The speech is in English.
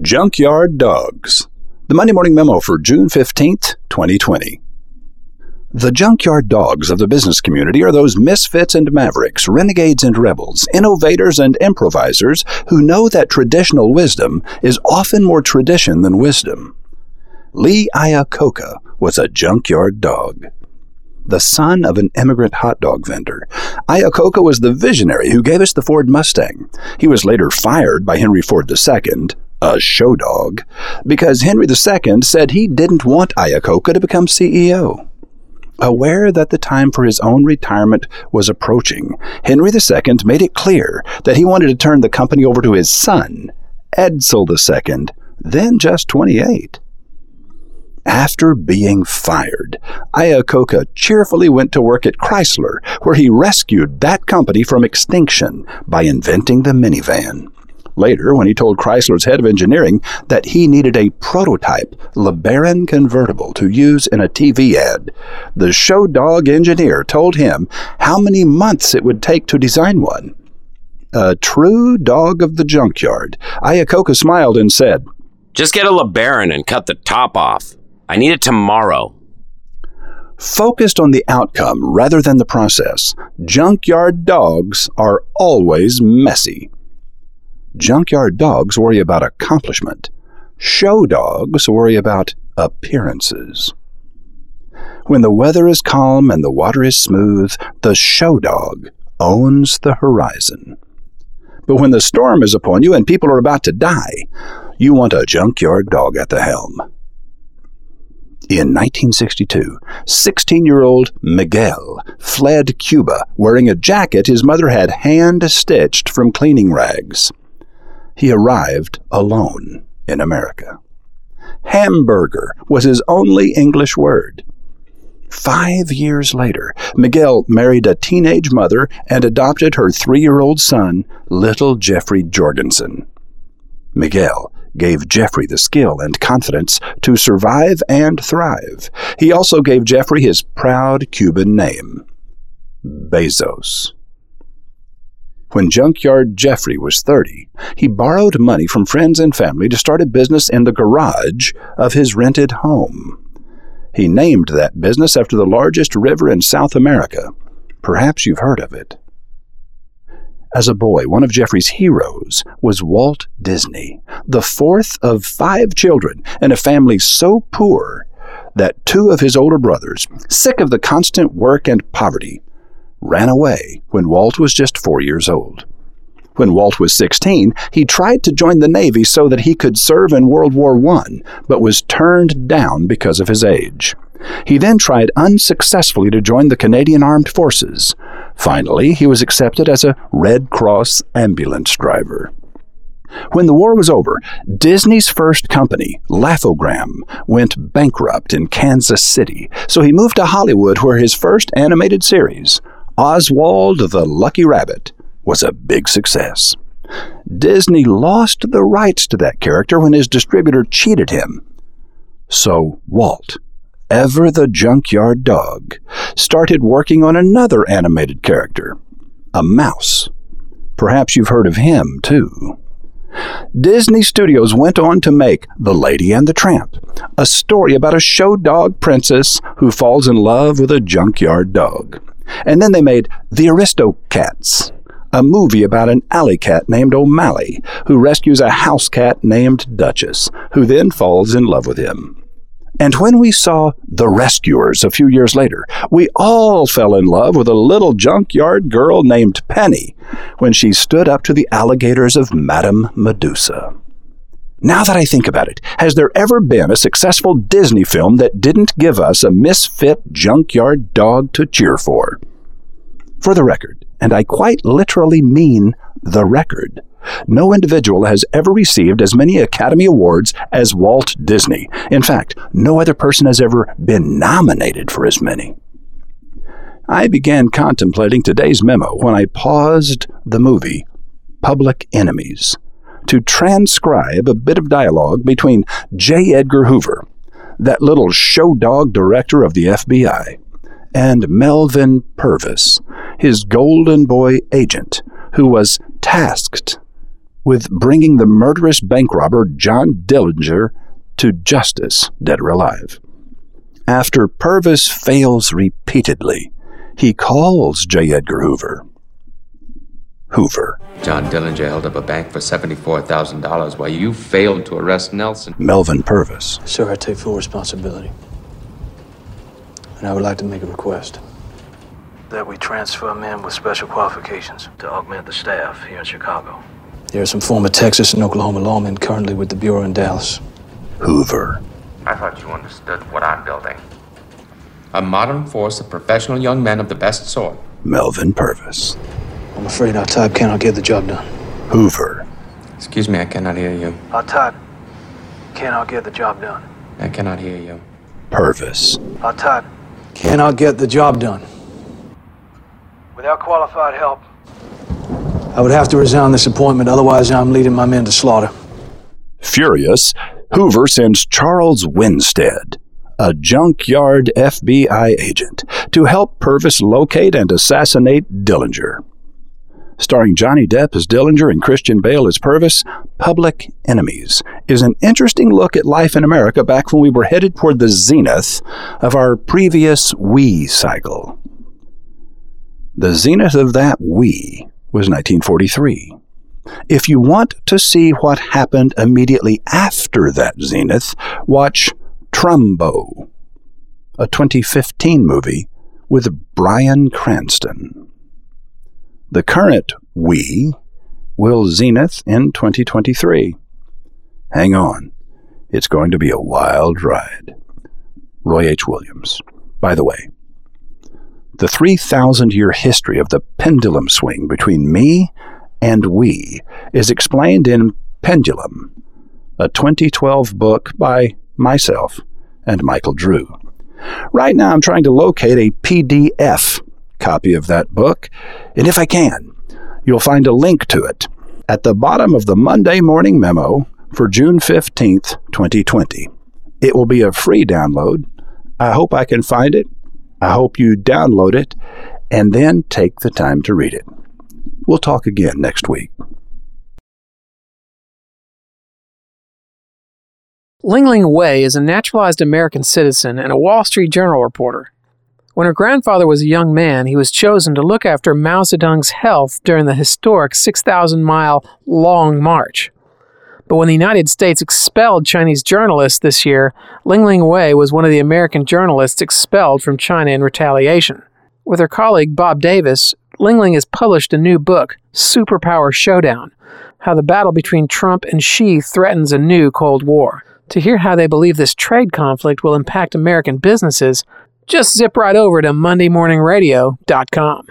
Junkyard Dogs. The Monday Morning Memo for June 15th, 2020. The junkyard dogs of the business community are those misfits and mavericks, renegades and rebels, innovators and improvisers who know that traditional wisdom is often more tradition than wisdom. Lee Iacocca was a junkyard dog the son of an immigrant hot dog vendor. Iacocca was the visionary who gave us the Ford Mustang. He was later fired by Henry Ford II, a show dog, because Henry II said he didn't want Iacocca to become CEO. Aware that the time for his own retirement was approaching, Henry II made it clear that he wanted to turn the company over to his son, Edsel II, then just 28. After being fired, Iacocca cheerfully went to work at Chrysler, where he rescued that company from extinction by inventing the minivan. Later, when he told Chrysler's head of engineering that he needed a prototype LeBaron convertible to use in a TV ad, the show dog engineer told him how many months it would take to design one. A true dog of the junkyard, Iacocca smiled and said, Just get a LeBaron and cut the top off. I need it tomorrow. Focused on the outcome rather than the process, junkyard dogs are always messy. Junkyard dogs worry about accomplishment. Show dogs worry about appearances. When the weather is calm and the water is smooth, the show dog owns the horizon. But when the storm is upon you and people are about to die, you want a junkyard dog at the helm. In 1962, 16 year old Miguel fled Cuba wearing a jacket his mother had hand stitched from cleaning rags. He arrived alone in America. Hamburger was his only English word. Five years later, Miguel married a teenage mother and adopted her three year old son, little Jeffrey Jorgensen. Miguel gave Jeffrey the skill and confidence to survive and thrive. He also gave Jeffrey his proud Cuban name, Bezos. When Junkyard Jeffrey was 30, he borrowed money from friends and family to start a business in the garage of his rented home. He named that business after the largest river in South America. Perhaps you've heard of it. As a boy, one of Jeffrey's heroes was Walt Disney, the fourth of five children in a family so poor that two of his older brothers, sick of the constant work and poverty, ran away when Walt was just four years old. When Walt was 16, he tried to join the Navy so that he could serve in World War I, but was turned down because of his age. He then tried unsuccessfully to join the Canadian Armed Forces. Finally, he was accepted as a Red Cross ambulance driver. When the war was over, Disney's first company, Laugh-O-Gram, went bankrupt in Kansas City, so he moved to Hollywood where his first animated series, Oswald the Lucky Rabbit, was a big success. Disney lost the rights to that character when his distributor cheated him. So Walt ever the junkyard dog, started working on another animated character, a mouse. Perhaps you've heard of him, too. Disney Studios went on to make The Lady and the Tramp, a story about a show dog princess who falls in love with a junkyard dog. And then they made The Aristocats, a movie about an alley cat named O'Malley who rescues a house cat named Duchess, who then falls in love with him. And when we saw The Rescuers a few years later, we all fell in love with a little junkyard girl named Penny when she stood up to the alligators of Madame Medusa. Now that I think about it, has there ever been a successful Disney film that didn't give us a misfit junkyard dog to cheer for? For the record, and I quite literally mean the record, no individual has ever received as many Academy Awards as Walt Disney. In fact, no other person has ever been nominated for as many. I began contemplating today's memo when I paused the movie Public Enemies to transcribe a bit of dialogue between J. Edgar Hoover, that little show dog director of the FBI, and Melvin Purvis, his golden boy agent, who was tasked with bringing the murderous bank robber John Dillinger to justice, dead or alive. After Purvis fails repeatedly, he calls J. Edgar Hoover. Hoover. John Dillinger held up a bank for $74,000 while you failed to arrest Nelson. Melvin Purvis. Sir, I take full responsibility. And I would like to make a request that we transfer men with special qualifications to augment the staff here in Chicago. There are some former Texas and Oklahoma lawmen currently with the Bureau in Dallas. Hoover. I thought you understood what I'm building. A modern force of professional young men of the best sort. Melvin Purvis. I'm afraid our type cannot get the job done. Hoover. Excuse me, I cannot hear you. Our type cannot get the job done. I cannot hear you. Purvis. Our type cannot get the job done. Without qualified help, I would have to resign this appointment, otherwise, I'm leading my men to slaughter. Furious, Hoover sends Charles Winstead, a junkyard FBI agent, to help Purvis locate and assassinate Dillinger. Starring Johnny Depp as Dillinger and Christian Bale as Purvis, Public Enemies is an interesting look at life in America back when we were headed toward the zenith of our previous we cycle. The zenith of that we was 1943. If you want to see what happened immediately after that zenith, watch Trumbo, a 2015 movie with Bryan Cranston. The current we will zenith in 2023. Hang on, it's going to be a wild ride. Roy H. Williams. By the way, the 3,000 year history of the pendulum swing between me and we is explained in Pendulum, a 2012 book by myself and Michael Drew. Right now, I'm trying to locate a PDF copy of that book, and if I can, you'll find a link to it at the bottom of the Monday morning memo for June 15th, 2020. It will be a free download. I hope I can find it I hope you download it and then take the time to read it. We'll talk again next week. Ling Ling Wei is a naturalized American citizen and a Wall Street Journal reporter. When her grandfather was a young man, he was chosen to look after Mao Zedong's health during the historic 6,000 mile long march. But when the United States expelled Chinese journalists this year, Ling Ling Wei was one of the American journalists expelled from China in retaliation. With her colleague Bob Davis, Ling Ling has published a new book, Superpower Showdown How the Battle Between Trump and Xi Threatens a New Cold War. To hear how they believe this trade conflict will impact American businesses, just zip right over to MondayMorningRadio.com.